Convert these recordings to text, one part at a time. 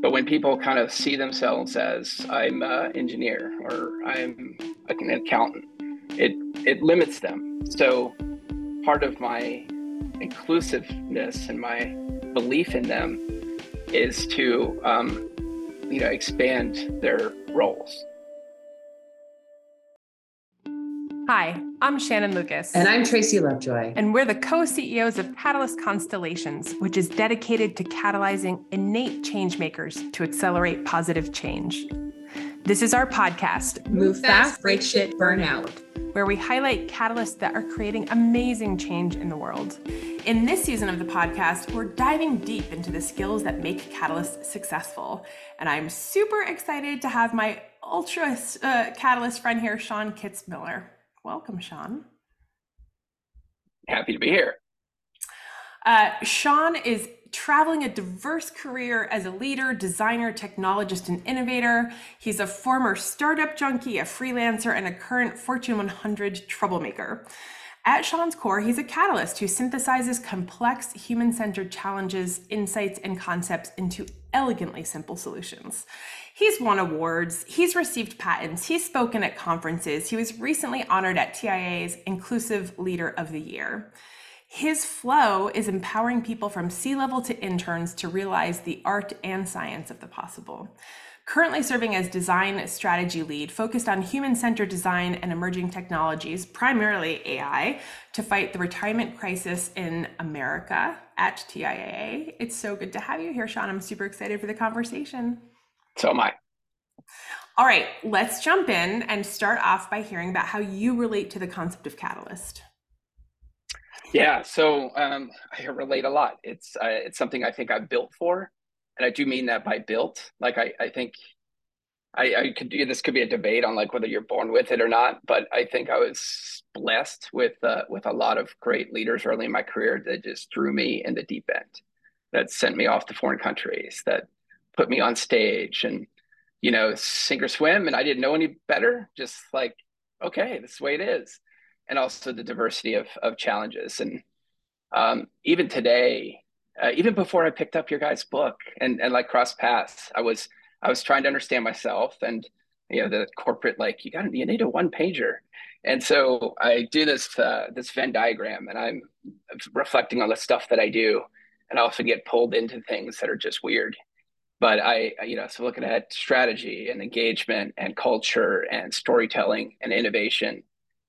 But when people kind of see themselves as I'm an engineer or I'm an accountant, it it limits them. So part of my inclusiveness and my belief in them is to um, you know expand their roles. Hi, I'm Shannon Lucas. And I'm Tracy Lovejoy. And we're the co CEOs of Catalyst Constellations, which is dedicated to catalyzing innate change makers to accelerate positive change. This is our podcast, Move Fast, Break Shit, Burn Out, where we highlight catalysts that are creating amazing change in the world. In this season of the podcast, we're diving deep into the skills that make catalysts successful. And I'm super excited to have my ultra uh, catalyst friend here, Sean Kitzmiller. Welcome, Sean. Happy to be here. Uh, Sean is traveling a diverse career as a leader, designer, technologist, and innovator. He's a former startup junkie, a freelancer, and a current Fortune 100 troublemaker. At Sean's core, he's a catalyst who synthesizes complex human centered challenges, insights, and concepts into elegantly simple solutions. He's won awards, he's received patents, he's spoken at conferences, he was recently honored at TIAA's Inclusive Leader of the Year. His flow is empowering people from C level to interns to realize the art and science of the possible currently serving as design strategy lead focused on human centered design and emerging technologies, primarily AI, to fight the retirement crisis in America at TIAA. It's so good to have you here, Sean. I'm super excited for the conversation. So am I. All right, let's jump in and start off by hearing about how you relate to the concept of catalyst. Yeah, so um, I relate a lot. It's uh, it's something I think I've built for and I do mean that by built. Like I, I think I, I could do this could be a debate on like whether you're born with it or not, but I think I was blessed with uh, with a lot of great leaders early in my career that just threw me in the deep end, that sent me off to foreign countries, that put me on stage and you know sink or swim, and I didn't know any better. Just like okay, this is the way it is, and also the diversity of of challenges and um, even today uh, even before I picked up your guys' book and and like cross paths, I was I was trying to understand myself and you know the corporate like you got you need a one pager, and so I do this uh, this Venn diagram and I'm reflecting on the stuff that I do, and I often get pulled into things that are just weird. But I you know so looking at strategy and engagement and culture and storytelling and innovation,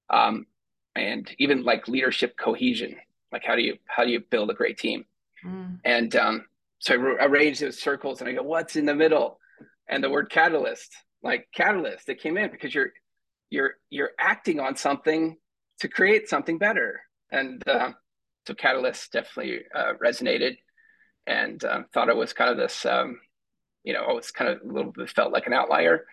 um, and even like leadership cohesion, like how do you how do you build a great team? Mm. And um, so I arranged those circles and I go, what's in the middle? And the word catalyst, like catalyst, it came in because you're you're you're acting on something to create something better. And uh, so catalyst definitely uh, resonated and um, thought it was kind of this, um, you know, it was kind of a little bit felt like an outlier.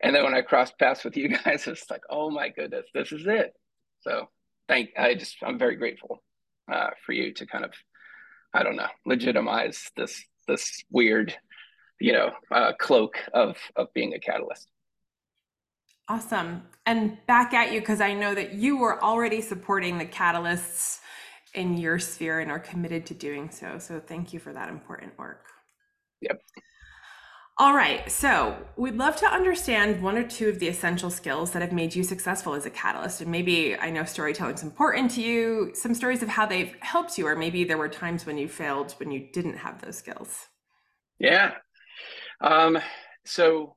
And then when I crossed paths with you guys, it's like, oh my goodness, this is it. So thank, I just, I'm very grateful uh, for you to kind of I don't know, legitimize this this weird, you know, uh, cloak of of being a catalyst. Awesome. And back at you because I know that you were already supporting the catalysts in your sphere and are committed to doing so. So thank you for that important work. Yep. All right. So we'd love to understand one or two of the essential skills that have made you successful as a catalyst. And maybe I know storytelling is important to you, some stories of how they've helped you, or maybe there were times when you failed when you didn't have those skills. Yeah. Um, so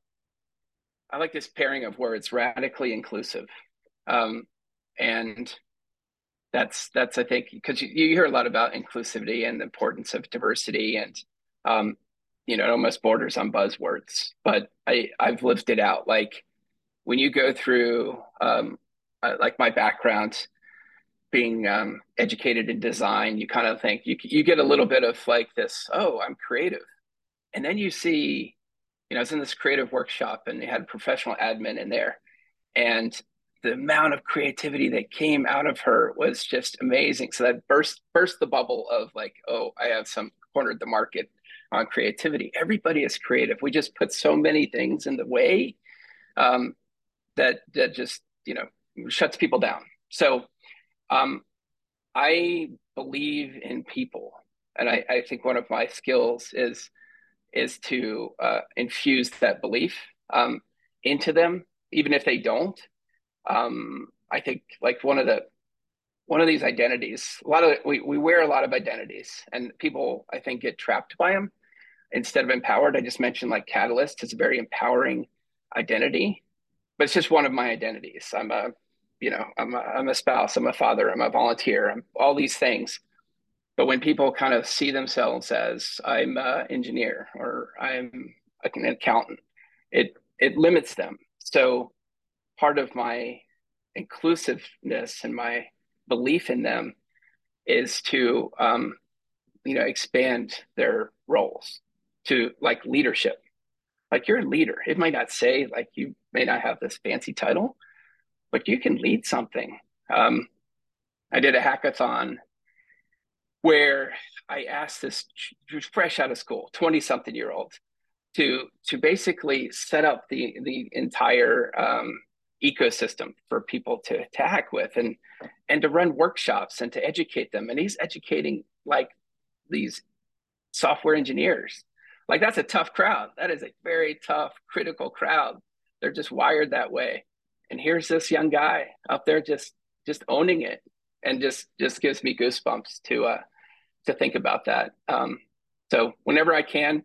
I like this pairing of words radically inclusive. Um, and that's, that's, I think, because you, you hear a lot about inclusivity and the importance of diversity. And um, you know, it almost borders on buzzwords, but I, I've lived it out. Like when you go through, um, uh, like my background, being um, educated in design, you kind of think you you get a little bit of like this. Oh, I'm creative, and then you see, you know, I was in this creative workshop and they had a professional admin in there, and the amount of creativity that came out of her was just amazing. So that burst burst the bubble of like, oh, I have some cornered the market on creativity. Everybody is creative. We just put so many things in the way um, that that just you know shuts people down. So um, I believe in people, and I, I think one of my skills is is to uh, infuse that belief um, into them, even if they don't. Um, I think like one of the one of these identities, a lot of we, we wear a lot of identities, and people I think get trapped by them instead of empowered. I just mentioned like Catalyst It's a very empowering identity, but it's just one of my identities. I'm a you know I'm a, I'm a spouse, I'm a father, I'm a volunteer, I'm all these things but when people kind of see themselves as I'm an engineer or I'm an accountant, it it limits them. So part of my inclusiveness and my belief in them is to um, you know expand their roles to like leadership. Like you're a leader. It might not say like you may not have this fancy title, but you can lead something. Um, I did a hackathon where I asked this fresh out of school, 20 something year old to, to basically set up the, the entire um, ecosystem for people to, to hack with and, and to run workshops and to educate them. And he's educating like these software engineers. Like that's a tough crowd. That is a very tough, critical crowd. They're just wired that way. And here's this young guy up there just just owning it and just just gives me goosebumps to uh to think about that. Um, so whenever I can,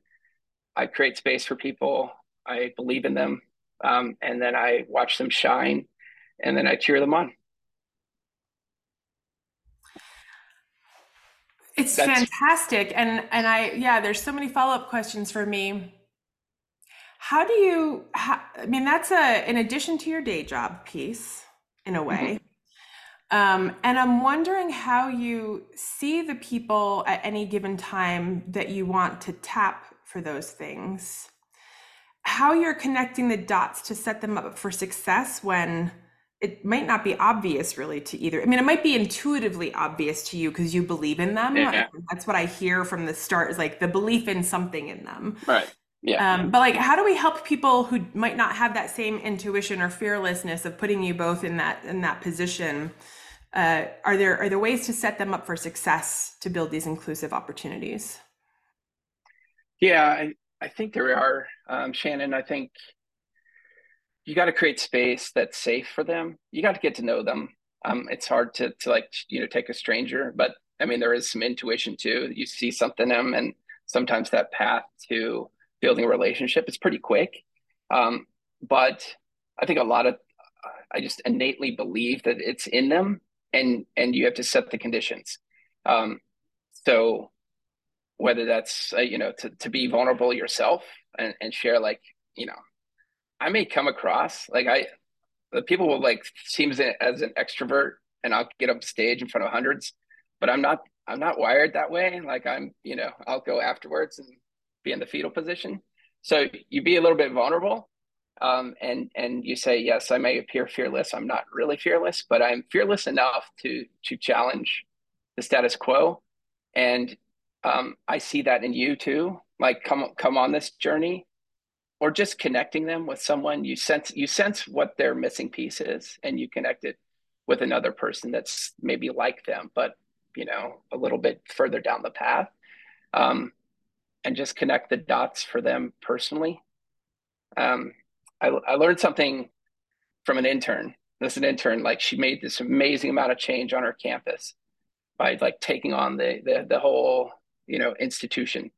I create space for people. I believe in them, um, and then I watch them shine, and then I cheer them on. It's That's... fantastic, and and I yeah, there's so many follow up questions for me. How do you? How, I mean, that's a in addition to your day job piece, in a way. Mm-hmm. Um, and I'm wondering how you see the people at any given time that you want to tap for those things. How you're connecting the dots to set them up for success when it might not be obvious really to either. I mean, it might be intuitively obvious to you because you believe in them. Yeah. That's what I hear from the start is like the belief in something in them. Right. Yeah. Um, but like, how do we help people who might not have that same intuition or fearlessness of putting you both in that in that position? Uh, are there are there ways to set them up for success to build these inclusive opportunities? Yeah, I, I think there are, um, Shannon. I think you got to create space that's safe for them. You got to get to know them. Um, it's hard to to like you know take a stranger, but I mean there is some intuition too. You see something in them, and sometimes that path to building a relationship is pretty quick. Um, but I think a lot of I just innately believe that it's in them and and you have to set the conditions. Um, so whether that's uh, you know to, to be vulnerable yourself and, and share like you know i may come across like i the people will like seems as an extrovert and i'll get up stage in front of hundreds but i'm not i'm not wired that way. Like i'm you know i'll go afterwards and be in the fetal position. So you be a little bit vulnerable um, and and you say yes i may appear fearless. I'm not really fearless but i'm fearless enough to to challenge the status quo. And um, i see that in you too. Like come come on this journey or just connecting them with someone you sense you sense what their missing piece is and you connect it with another person that's maybe like them but you know a little bit further down the path um, and just connect the dots for them personally um, I, I learned something from an intern. This an intern, like she made this amazing amount of change on her campus by like taking on the the, the whole you know institution.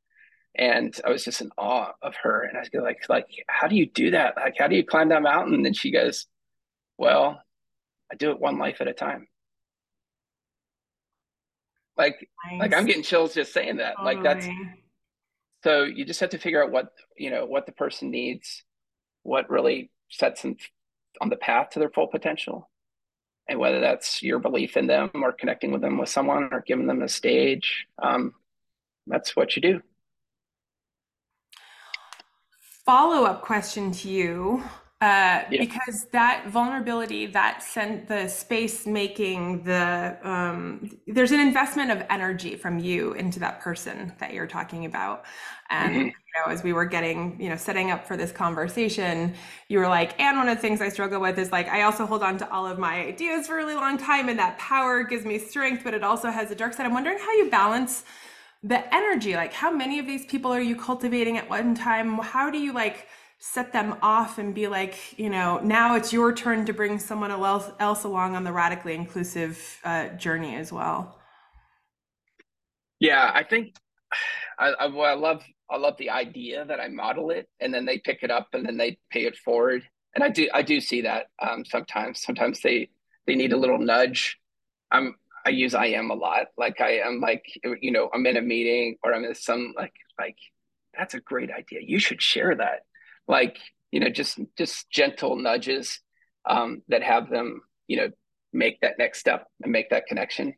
And I was just in awe of her. And I was like, like, how do you do that? Like, how do you climb that mountain? And she goes, Well, I do it one life at a time. Like, nice. like I'm getting chills just saying that. Totally. Like that's so you just have to figure out what you know what the person needs what really sets them on the path to their full potential. And whether that's your belief in them or connecting with them with someone or giving them a stage, um, that's what you do. Follow up question to you uh, yeah. because that vulnerability that sent the space making the um, there's an investment of energy from you into that person that you're talking about and mm-hmm. you know as we were getting you know setting up for this conversation you were like and one of the things i struggle with is like i also hold on to all of my ideas for a really long time and that power gives me strength but it also has a dark side i'm wondering how you balance the energy like how many of these people are you cultivating at one time? How do you like set them off and be like you know now it's your turn to bring someone else, else along on the radically inclusive uh, journey as well? Yeah i think I, I, I love i love the idea that i model it and then they pick it up and then they pay it forward. And i do i do see that um, sometimes sometimes they they need a little nudge. I'm I use I am a lot. Like I am like, you know, I'm in a meeting or I'm in some like, like, that's a great idea. You should share that. Like, you know, just, just gentle nudges um, that have them, you know, make that next step and make that connection.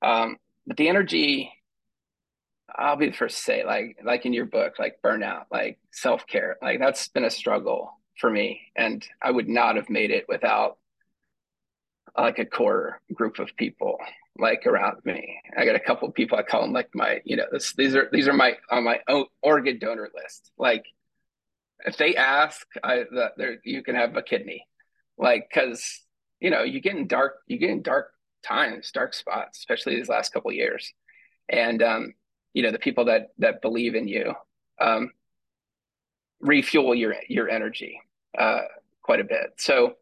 Um, but the energy, I'll be the first to say, like, like in your book, like burnout, like self-care, like that's been a struggle for me. And I would not have made it without like a core group of people like around me. I got a couple people I call them like my, you know, this, these are these are my on my own organ donor list. Like if they ask, I that you can have a kidney, like because you know you get in dark you get in dark times, dark spots, especially these last couple years, and um, you know the people that that believe in you um, refuel your your energy uh, quite a bit. So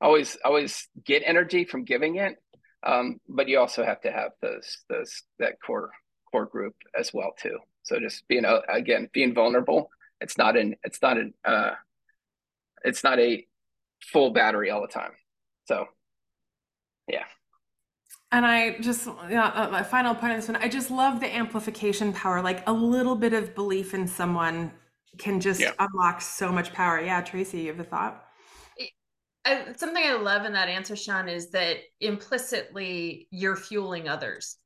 always always get energy from giving it um, but you also have to have those those that core core group as well too so just being a, again being vulnerable it's not an it's not an uh, it's not a full battery all the time so yeah and I just, yeah, uh, my final point on this one, I just love the amplification power. Like a little bit of belief in someone can just yeah. unlock so much power. Yeah, Tracy, you have a thought? I, something I love in that answer, Sean, is that implicitly you're fueling others.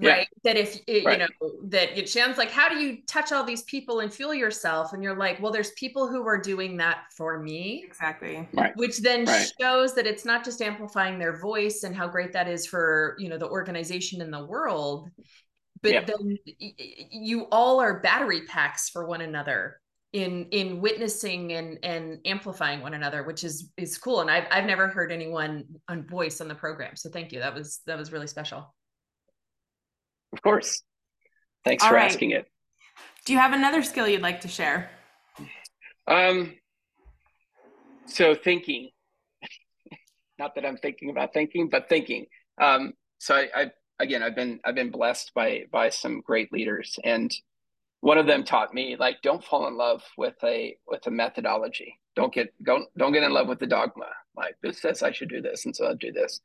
Yeah. Right. That if eh, it, right. you know that it sounds like, how do you touch all these people and fuel yourself? And you're like, well, there's people who are doing that for me. Exactly. Right. Which then right. shows that it's not just amplifying their voice and how great that is for you know the organization in the world, but yeah. then you all are battery packs for one another in in witnessing and and amplifying one another which is is cool. And i've, I've never heard anyone on voice on the program. So thank you. That was that was really special. Of course. Thanks All for right. asking it. Do you have another skill you'd like to share? Um so thinking. Not that i'm thinking about thinking but thinking. Um so I, I again i've been i've been blessed by by some great leaders. And one of them taught me like don't fall in love with a with a methodology. Don't get don't don't get in love with the dogma. Like this says i should do this and so i'll do this.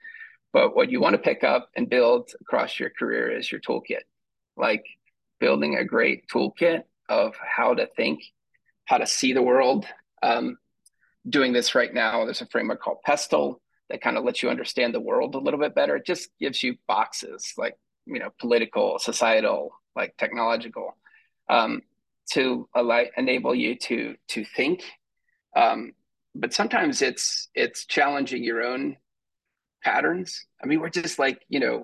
But what you want to pick up and build across your career is your toolkit. Like building a great toolkit of how to think how to see the world. Um, doing this right now there's a framework called pestle that kind of lets you understand the world a little bit better. It just gives you boxes like you know political societal like technological um, to allow, enable you to to think. Um, but sometimes it's it's challenging your own patterns. I mean, we're just like you know,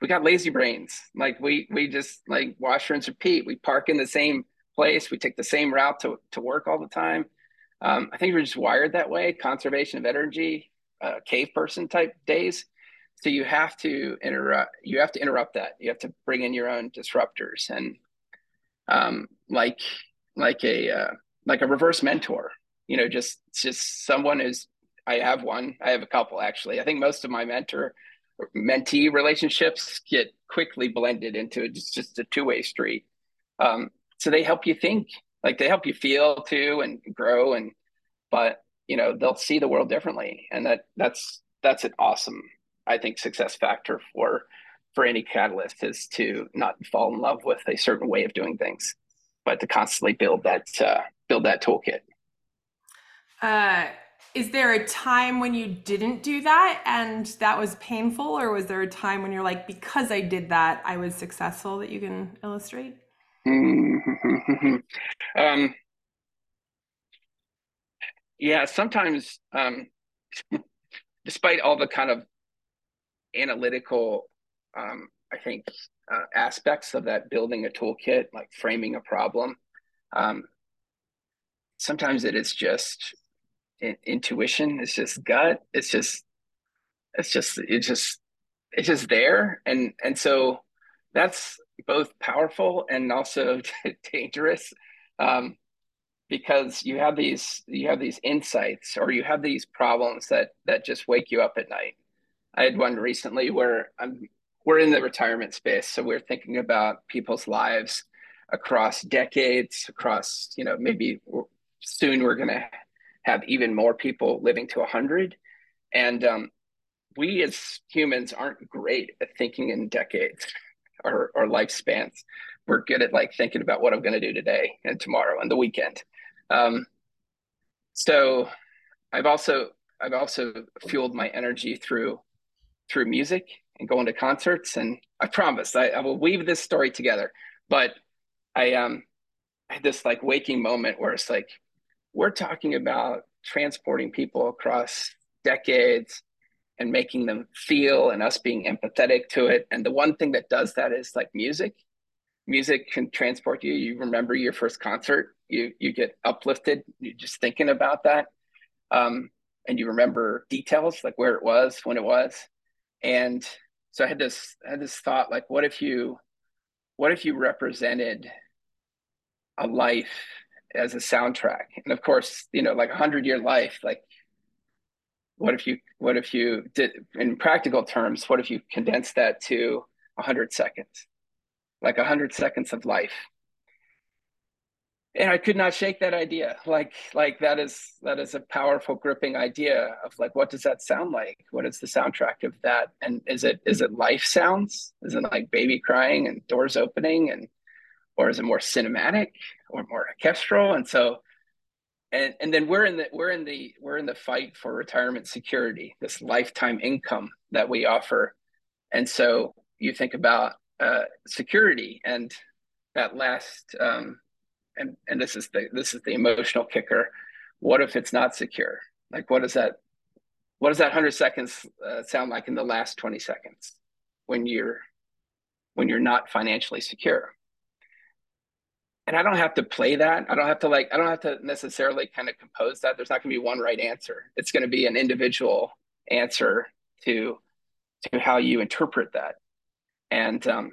we got lazy brains. Like we we just like wash, rinse, repeat. We park in the same place. We take the same route to to work all the time. Um, I think we're just wired that way. Conservation of energy, uh, cave person type days. So you have to interrupt. You have to interrupt that. You have to bring in your own disruptors and um, like like a uh, like a reverse mentor. You know, just just someone who's I have one. I have a couple actually. I think most of my mentor mentee relationships get quickly blended into just, just a two way street. Um, so they help you think, like they help you feel too and grow and but you know they'll see the world differently and that that's that's an awesome i think success factor for for any catalyst is to not fall in love with a certain way of doing things, but to constantly build that uh, build that toolkit. Uh, is there a time when you didn't do that and that was painful, or was there a time when you're like, because I did that, I was successful? That you can illustrate. um, yeah, sometimes, um, despite all the kind of analytical um, I think, uh, aspects of that building a toolkit, like framing a problem. Um, sometimes it is just in, intuition. It's just gut. It's just, it's just, it's just, it's just there. And and so that's both powerful and also dangerous um, because you have these you have these insights or you have these problems that that just wake you up at night. I had one recently where I'm we're in the retirement space, so we're thinking about people's lives across decades, across you know maybe soon we're going to have even more people living to 100 and um, we as humans aren't great at thinking in decades or, or lifespans. We're good at like thinking about what i'm going to do today and tomorrow and the weekend. Um, so i've also i've also fueled my energy through through music and going to concerts and i promise I, I will weave this story together but i um I had this like waking moment where it's like we're talking about transporting people across decades and making them feel and us being empathetic to it. And the one thing that does that is like music. Music can transport you. You remember your first concert. You you get uplifted. You're just thinking about that, um, and you remember details like where it was, when it was, and so I had this I had this thought like, what if you, what if you represented a life as a soundtrack. And of course, you know, like a hundred year life, like what if you what if you did in practical terms, what if you condensed that to a hundred seconds? Like a hundred seconds of life. And I could not shake that idea. Like, like that is that is a powerful, gripping idea of like, what does that sound like? What is the soundtrack of that? And is it is it life sounds? Is it like baby crying and doors opening and or is it more cinematic or more orchestral? And so, and and then we're in the we're in the we're in the fight for retirement security, this lifetime income that we offer. And so you think about uh, security and that last um, and and this is the this is the emotional kicker. What if it's not secure? Like what does that what does that hundred seconds uh, sound like in the last twenty seconds when you're when you're not financially secure? and I don't have to play that. I don't have to like, I don't have to necessarily kind of compose that. There's not going to be one right answer. It's going to be an individual answer to to how you interpret that. And um,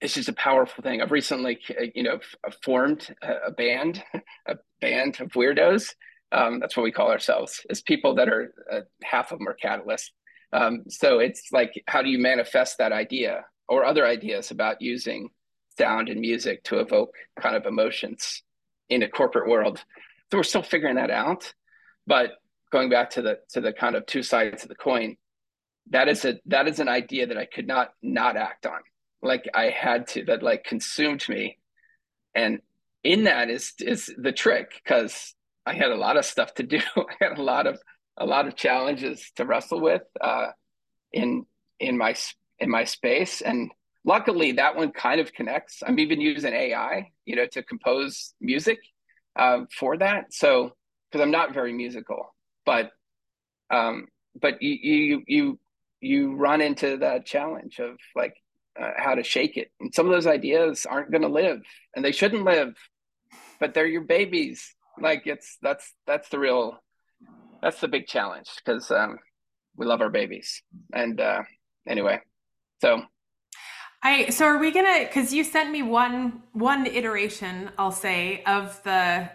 it's just a powerful thing. I've recently, uh, you know, formed a band, a band of weirdos. Um, that's what we call ourselves, as people that are uh, half of them are catalysts. Um, so it's like, how do you manifest that idea or other ideas about using sound and music to evoke kind of emotions in a corporate world. So we're still figuring that out. But going back to the to the kind of two sides of the coin, that is a that is an idea that I could not not act on. Like I had to that like consumed me. And in that is is the trick because I had a lot of stuff to do. I had a lot of a lot of challenges to wrestle with uh, in in my in my space and luckily that one kind of connects i'm even using ai you know to compose music um, for that so because i'm not very musical but um but you you you you run into that challenge of like uh, how to shake it and some of those ideas aren't going to live and they shouldn't live but they're your babies like it's that's that's the real that's the big challenge because um we love our babies and uh anyway so I so are we gonna because you sent me one one iteration I'll say of the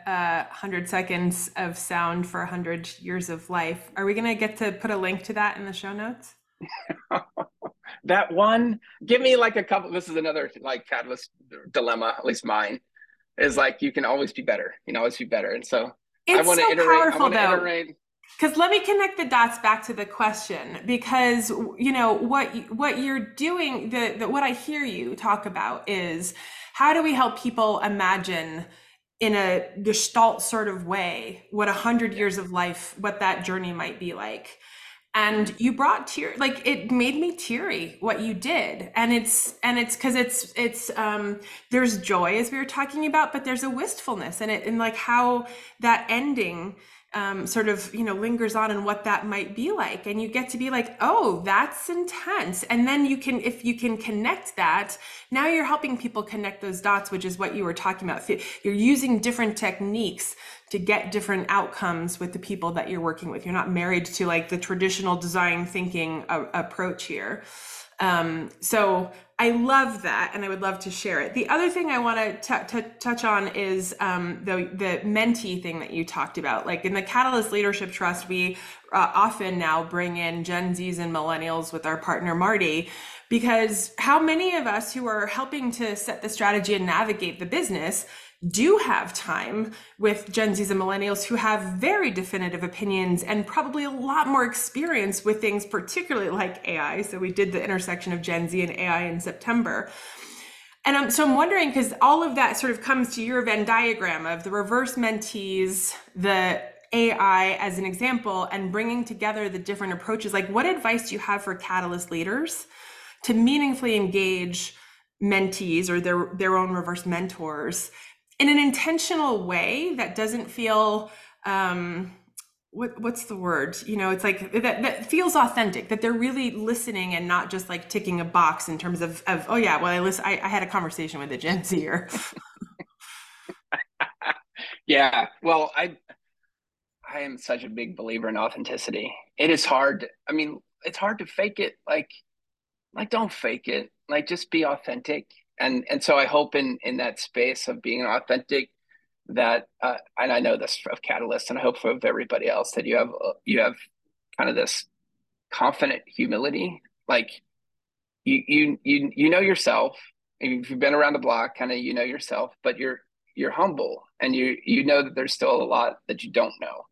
uh, hundred seconds of sound for hundred years of life. Are we gonna get to put a link to that in the show notes? that one, give me like a couple. This is another like catalyst dilemma, at least mine, is like you can always be better. You can always be better, and so it's I want to so iterate. Powerful, I iterate because let me connect the dots back to the question because you know what what you're doing the, the what i hear you talk about is how do we help people imagine in a gestalt sort of way what a hundred years of life what that journey might be like and you brought tear like it made me teary what you did. And it's and it's because it's it's um there's joy as we were talking about but there's a wistfulness in it and like how that ending um, sort of you know lingers on and what that might be like. And you get to be like oh that's intense. And then you can if you can connect that now you're helping people connect those dots which is what you were talking about. You're using different techniques to get different outcomes with the people that you're working with you're not married to like the traditional design thinking uh, approach here Um, so I love that, and I would love to share it. The other thing I want to touch on is um, the the mentee thing that you talked about. Like in the Catalyst Leadership Trust, we uh, often now bring in Gen Zs and Millennials with our partner Marty, because how many of us who are helping to set the strategy and navigate the business do have time with Gen Zs and millennials who have very definitive opinions and probably a lot more experience with things, particularly like AI. So we did the intersection of Gen Z and AI in September. And um, so I'm wondering, because all of that sort of comes to your Venn diagram of the reverse mentees, the AI as an example, and bringing together the different approaches. Like, what advice do you have for Catalyst leaders to meaningfully engage mentees or their, their own reverse mentors in an intentional way that doesn't feel um, what what's the word? You know, it's like that that feels authentic. That they're really listening and not just like ticking a box in terms of of oh yeah, well I listen. I, I had a conversation with a Gen Zer. yeah, well I I am such a big believer in authenticity. It is hard. I mean, it's hard to fake it. Like like don't fake it. Like just be authentic and and so I hope in in that space of being authentic that uh, and I know this of Catalyst and I hope for everybody else that you have uh, you have kind of this confident humility. Like you you you you know yourself. If you've been around the block kind of you know yourself but you're you're humble and you you know that there's still a lot that you don't know.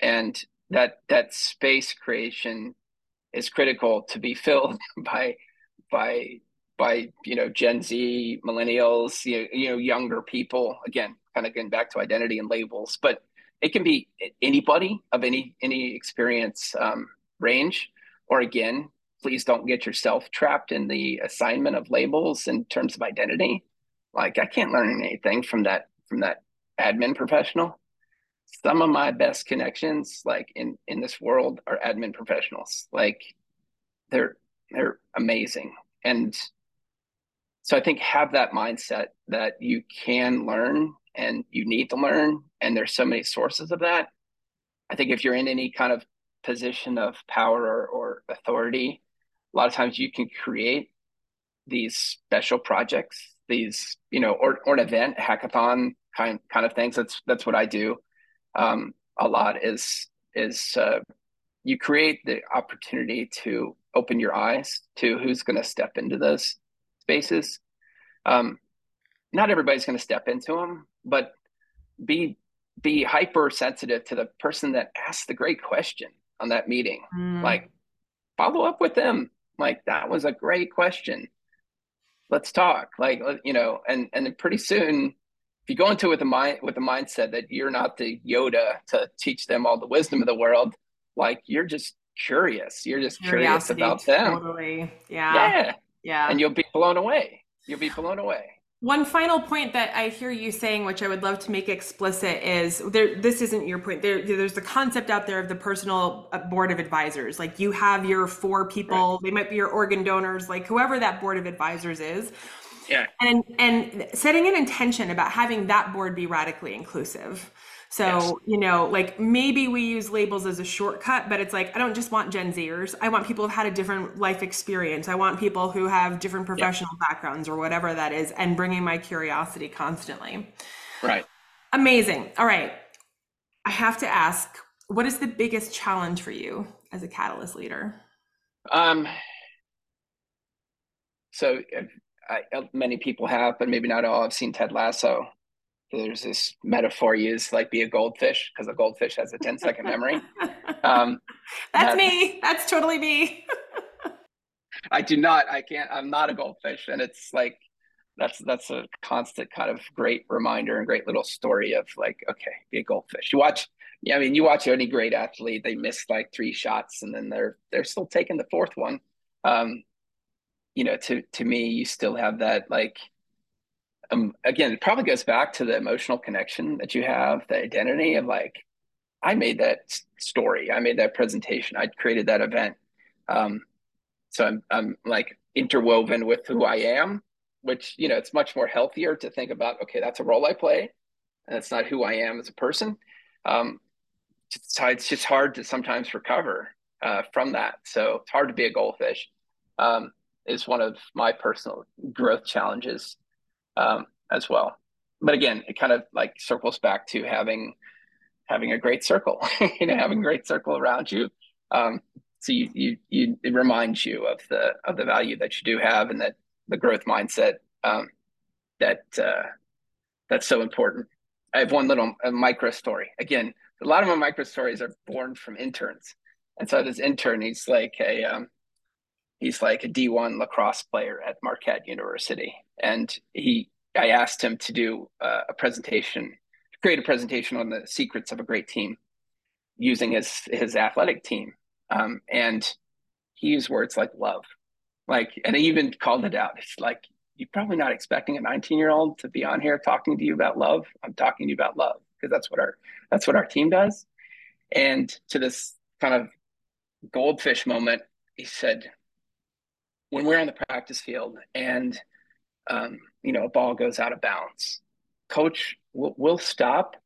And that that space creation is critical to be filled by by by you know Gen Z, millennials, you know, you know younger people. Again, kind of getting back to identity and labels, but it can be anybody of any any experience um, range. Or again, please don't get yourself trapped in the assignment of labels in terms of identity. Like I can't learn anything from that from that admin professional. Some of my best connections, like in in this world, are admin professionals. Like they're they're amazing and so I think have that mindset that you can learn and you need to learn, and there's so many sources of that. I think if you're in any kind of position of power or, or authority, a lot of times you can create these special projects, these you know, or or an event, hackathon kind kind of things. That's that's what I do. Um, a lot is is uh, you create the opportunity to open your eyes to who's going to step into this spaces. Um, not everybody's going to step into them, but be be hypersensitive to the person that asked the great question on that meeting. Mm. Like, follow up with them. Like, that was a great question. Let's talk. Like, you know, and and then pretty soon, if you go into it with the mind with the mindset that you're not the Yoda to teach them all the wisdom of the world, like you're just curious. You're just Curiosity, curious about them. Totally. Yeah. Yeah. Yeah. And you'll be blown away. You'll be blown away. One final point that I hear you saying, which I would love to make explicit, is there. This isn't your point. There, there's the concept out there of the personal uh, board of advisors. Like you have your four people. Right. They might be your organ donors, like whoever that board of advisors is. Yeah. And and setting an intention about having that board be radically inclusive. So, yes. you know, like maybe we use labels as a shortcut, but it's like, I don't just want Gen Zers. I want people who've had a different life experience. I want people who have different professional yep. backgrounds or whatever that is, and bringing my curiosity constantly. Right. Amazing. All right. I have to ask, what is the biggest challenge for you as a catalyst leader? Um, so I, many people have, but maybe not all. I've seen Ted Lasso there's this metaphor used like be a goldfish because a goldfish has a 10 second memory. Um, That's me. That's totally me. I do not. I can't. I'm not a goldfish, and it's like that's that's a constant kind of great reminder and great little story of like, okay, be a goldfish. You watch. Yeah, I mean, you watch any great athlete, they miss like three shots, and then they're they're still taking the fourth one. Um, you know, to to me, you still have that like um, again, it probably goes back to the emotional connection that you have, the identity of like, I made that story, I made that presentation, I created that event. Um, so I'm, I'm like interwoven with who I am, which, you know, it's much more healthier to think about, okay, that's a role I play. And it's not who I am as a person. Um, it's, it's just hard to sometimes recover uh, from that. So it's hard to be a goldfish. um, is one of my personal growth challenges um, as well. But again, it kind of like circles back to having having a great circle, you know, having a great circle around you. Um, so you, you, you, it reminds you of the, of the value that you do have and that the growth mindset, um, that, uh, that's so important. I have one little micro story. Again, a lot of my micro stories are born from interns. And so this intern, he's like a, um, he's like a D1 lacrosse player at Marquette University. And he, I asked him to do uh, a presentation create a presentation on the secrets of a great team using his his athletic team. Um, and he used words like love. Like and he even called it out. It's like you're probably not expecting a 19 year old to be on here talking to you about love. I'm talking to you about love because that's what our that's what our team does. And to this kind of goldfish moment he said when we're on the practice field and um, you know a ball goes out of bounds coach we'll, we'll stop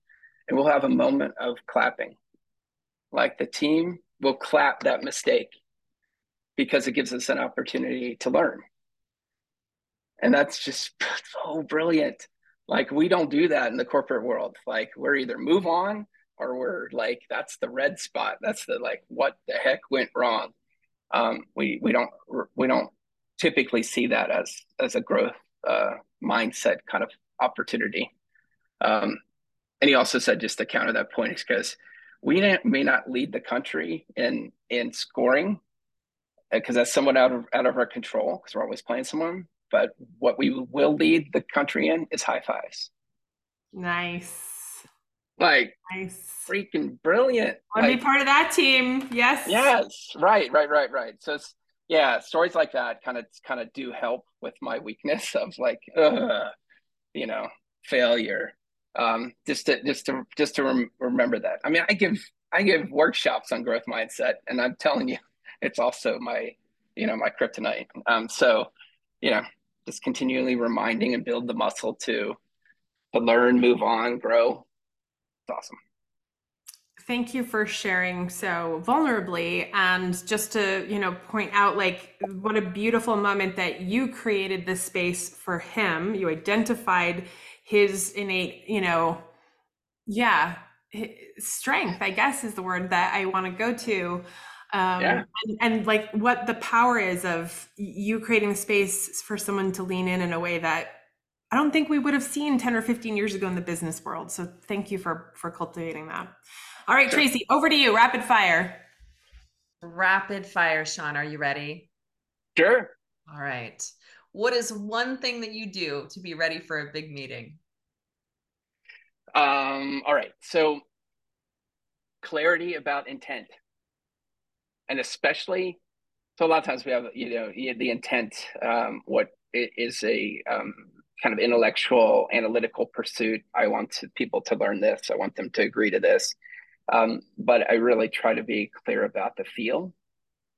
and we'll have a moment of clapping. Like the team will clap that mistake because it gives us an opportunity to learn. And that's just so brilliant. Like we don't do that in the corporate world. Like we're either move on or we're like that's the red spot. That's the like what the heck went wrong? Um, we we don't we don't typically see that as as a growth uh, mindset kind of opportunity um, and he also said just to counter that point is because we may not lead the country in in scoring because uh, that's somewhat out of out of our control because we're always playing someone. But what we will lead the country in is high fives. Nice. Like nice. freaking brilliant. Want to be part of that team? Yes. Yes. Right. Right. Right. Right. So it's yeah, stories like that kind of kind of do help with my weakness of like, uh, you know, failure um, just to just to just to rem- remember that. I mean, I give I give workshops on growth mindset, and I'm telling you, it's also my you know my kryptonite. Um, so you know, just continually reminding and build the muscle to to learn, move on, grow. It's awesome. Thank you for sharing so vulnerably and just to, you know, point out like what a beautiful moment that you created this space for him. You identified his innate, you know, yeah, strength, I guess is the word that I want to go to. Um, yeah. and, and like what the power is of you creating space for someone to lean in in a way that I don't think we would have seen 10 or 15 years ago in the business world. So thank you for for cultivating that. All right, sure. Tracy, over to you. Rapid fire. Rapid fire, Sean. Are you ready? Sure. All right. What is one thing that you do to be ready for a big meeting? Um, all right. So clarity about intent. And especially, so a lot of times we have, you know, the intent, um, what is a um, kind of intellectual, analytical pursuit. I want to, people to learn this. I want them to agree to this. Um, but I really try to be clear about the feel,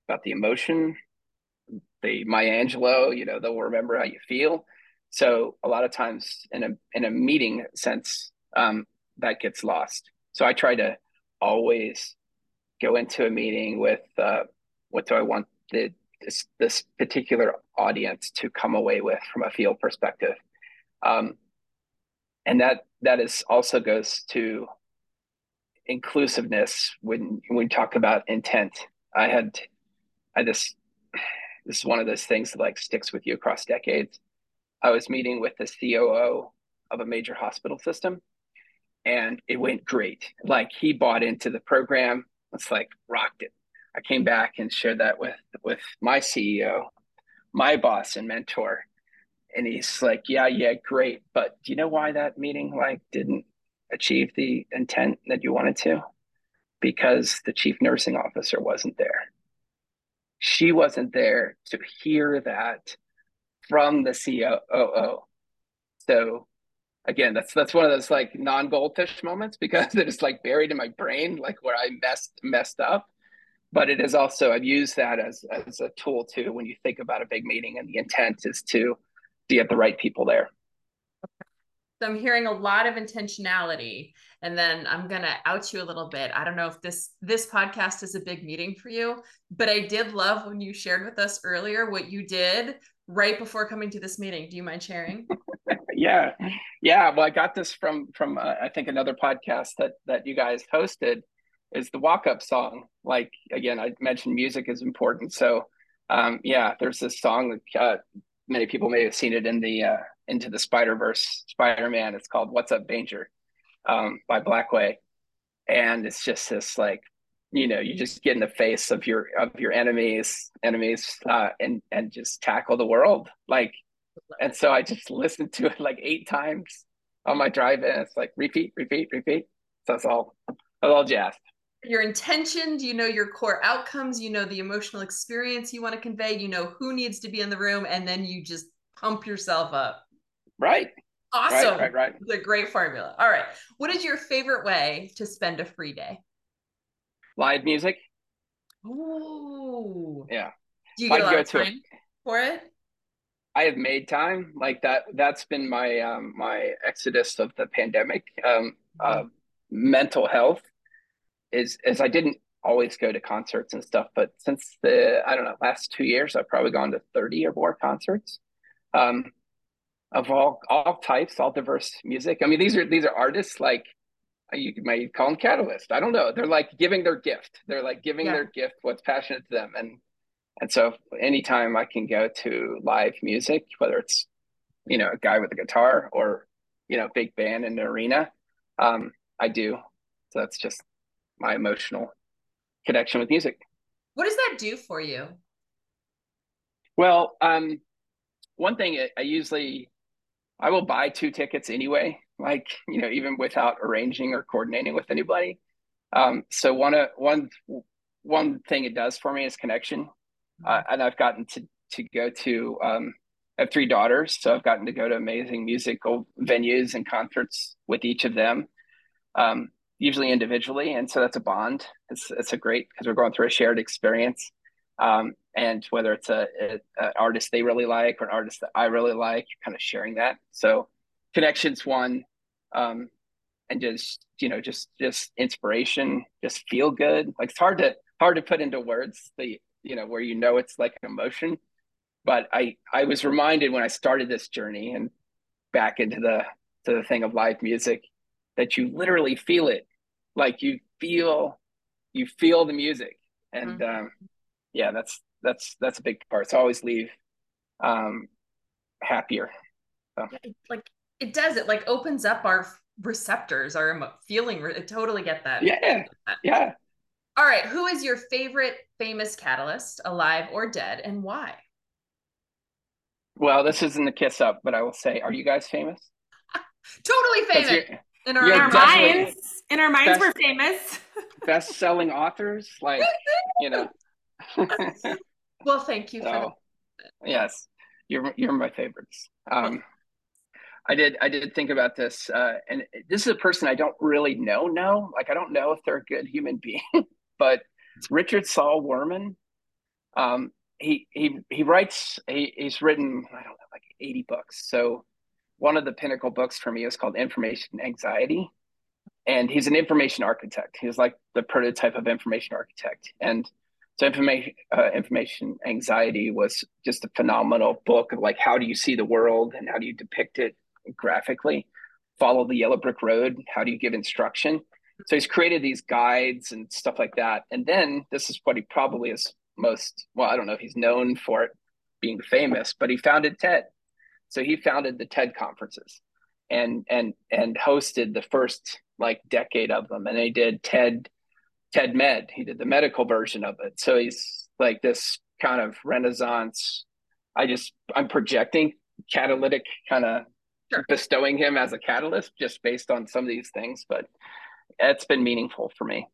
about the emotion, the Maya Angelou, you know, they'll remember how you feel. So a lot of times in a in a meeting sense, um, that gets lost. So I try to always go into a meeting with uh, what do I want the this this particular audience to come away with from a field perspective, um, and that that is also goes to inclusiveness when when we talk about intent. I had I just this is one of those things that like sticks with you across decades. I was meeting with the COO of a major hospital system and it went great. Like he bought into the program. It's like rocked it. I came back and shared that with with my CEO, my boss and mentor. And he's like, Yeah, yeah, great. But do you know why that meeting like didn't achieve the intent that you wanted to? Because the chief nursing officer wasn't there she wasn't there to hear that from the COO. So again, that's that's one of those like non-goldfish moments because it is like buried in my brain, like where I messed messed up. But it is also I've used that as as a tool too when you think about a big meeting and the intent is to to get the right people there. So I'm hearing a lot of intentionality. And then I'm gonna out you a little bit. I don't know if this this podcast is a big meeting for you, but I did love when you shared with us earlier what you did right before coming to this meeting. Do you mind sharing? yeah, yeah. Well, I got this from from uh, I think another podcast that that you guys hosted is the walk up song. Like again, I mentioned music is important, so um, yeah, there's this song that uh, many people may have seen it in the uh, into the Spider Verse Spider Man. It's called "What's Up, Danger" um, by Blackway, and it's just this like you know you just get in the face of your of your enemies enemies uh, and and just tackle the world like and so I just listened to it like eight times on my drive in. It's like repeat, repeat, repeat. So that's all, that's all jazz. Your intention, you know your core outcomes, you know the emotional experience you want to convey, you know who needs to be in the room, and then you just pump yourself up. Right. Awesome. Right, right, right. It's a great formula. All right. What is your favorite way to spend a free day? Live music. Ooh. Yeah. Do you get a lot of time for it? I have made time like that. That's been my um, my exodus of the pandemic. Um, uh, mental health is is I didn't always go to concerts and stuff, but since the I don't know last two years, I've probably gone to thirty or more concerts. Um, of all all types, all diverse music. I mean, these are these are artists like you might call them catalyst. I don't know. They're like giving their gift. They're like giving yeah. their gift, what's passionate to them, and and so anytime I can go to live music, whether it's you know a guy with a guitar or you know big band in an arena, um, I do. So that's just my emotional connection with music. What does that do for you? Well, um, one thing I usually I will buy two tickets anyway, like, you know, even without arranging or coordinating with anybody. Um, so one, uh, one, one thing it does for me is connection. Uh, and I've gotten to, to go to, um, I have three daughters, so I've gotten to go to amazing musical venues and concerts with each of them, um, usually individually. And so that's a bond. It's, it's a great, because we're going through a shared experience. Um, and whether it's a, a, a, artist they really like or an artist that I really like, kind of sharing that. So connections one, um, and just you know just just inspiration, just feel good. Like it's hard to hard to put into words the you know where you know it's like an emotion, but I I was reminded when I started this journey and back into the to the thing of live music that you literally feel it, like you feel you feel the music and. Mm-hmm. Um, yeah, that's that's that's a big part. So always leave um, happier. So. Like it does. It like opens up our receptors, our feeling. I totally get that. Yeah, yeah. All right. Who is your favorite famous catalyst, alive or dead, and why? Well, this isn't a kiss up, but I will say, are you guys famous? totally famous. In our, our minds, in our minds, best, we're famous. best-selling authors, like you know. well, thank you. So, yes, you're you're my favorites. Um, I did I did think about this, uh, and this is a person I don't really know. No, like I don't know if they're a good human being, but Richard Saul Wurman. Um, he he he writes. He, he's written I don't know like eighty books. So one of the pinnacle books for me is called Information Anxiety, and he's an information architect. He's like the prototype of information architect, and so information uh, information anxiety was just a phenomenal book of like how do you see the world and how do you depict it graphically? Follow the yellow brick road how do you give instruction? So he's created these guides and stuff like that. And then this is what he probably is most well i don't know if he's known for it being famous but he founded ted. So he founded the ted conferences and and and hosted the first like decade of them. And they did ted TED Med. He did the medical version of it. So he's like this kind of renaissance. I just I'm projecting catalytic kind of sure. bestowing him as a catalyst just based on some of these things, but it's been meaningful for me.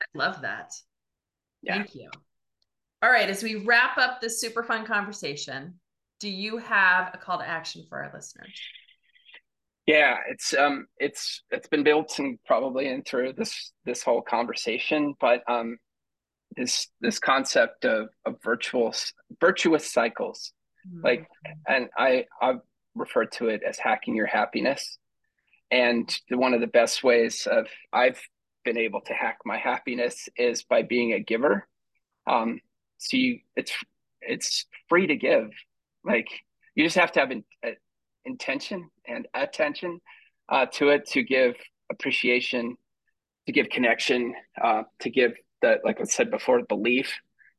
I love that. Yeah. Thank you. All right, as we wrap up this super fun conversation, do you have a call to action for our listeners? Yeah, it's um it's it's been built and probably into this this whole conversation, but um this this concept of, of virtual virtuous cycles. Mm-hmm. Like and I I've refer to it as hacking your happiness. And one of the best ways of I've been able to hack my happiness is by being a giver. Um, so you, it's it's free to give. Like you just have to have an, intention and attention uh, to it to give appreciation, to give connection, uh, to give the like I said before, belief,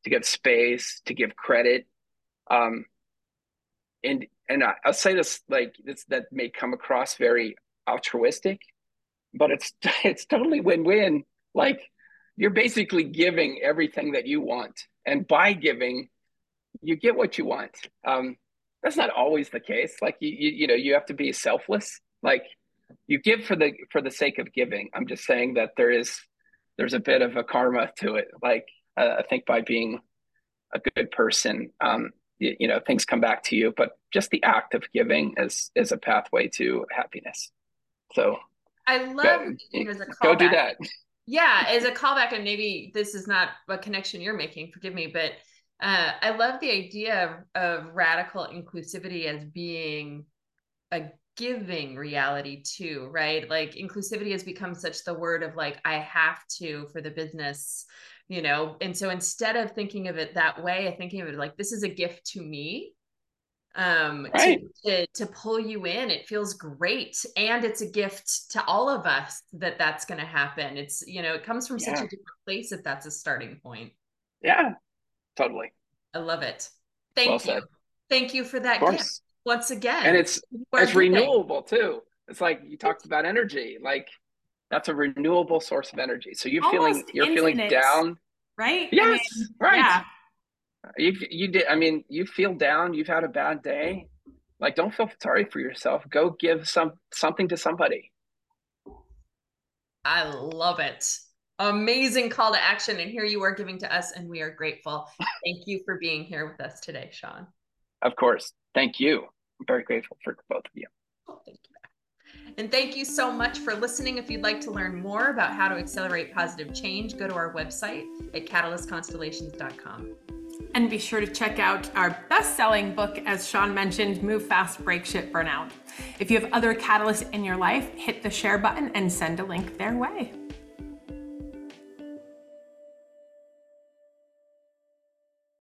to give space, to give credit. Um, and and I, will say this like this that may come across very altruistic, but it's it's totally win-win. Like you're basically giving everything that you want, and by giving, you get what you want. Um, that's not always the case. Like you, you, you know, you have to be selfless. Like you give for the for the sake of giving. I'm just saying that there is there's a bit of a karma to it. Like uh, I think by being a good person, um, you, you know, things come back to you. But just the act of giving is is a pathway to happiness. So I love go, you know, go do that. Yeah, as a callback, and maybe this is not a connection you're making. Forgive me, but uh, I love the idea of, of radical inclusivity as being a giving reality too, right? Like inclusivity has become such the word of like, I have to for the business, you know? And so instead of thinking of it that way, I thinking of it like, this is a gift to me um right. to, to, to pull you in it feels great and it's a gift to all of us that that's going to happen it's you know it comes from yeah. such a different place if that's a starting point yeah totally i love it thank well you said. thank you for that gift once again and it's it's renewable too it's like you talked about energy like that's a renewable source of energy so you're Almost feeling you're infinite, feeling down right yes I mean, right yeah you you did. I mean, you feel down. You've had a bad day. Like, don't feel sorry for yourself. Go give some something to somebody. I love it. Amazing call to action. And here you are giving to us, and we are grateful. Thank you for being here with us today, Sean. Of course. Thank you. I'm very grateful for both of you. Oh, thank you. And thank you so much for listening. If you'd like to learn more about how to accelerate positive change, go to our website at catalystconstellations.com. And be sure to check out our best selling book, as Sean mentioned, Move Fast, Break Shit, Burnout. If you have other catalysts in your life, hit the share button and send a link their way.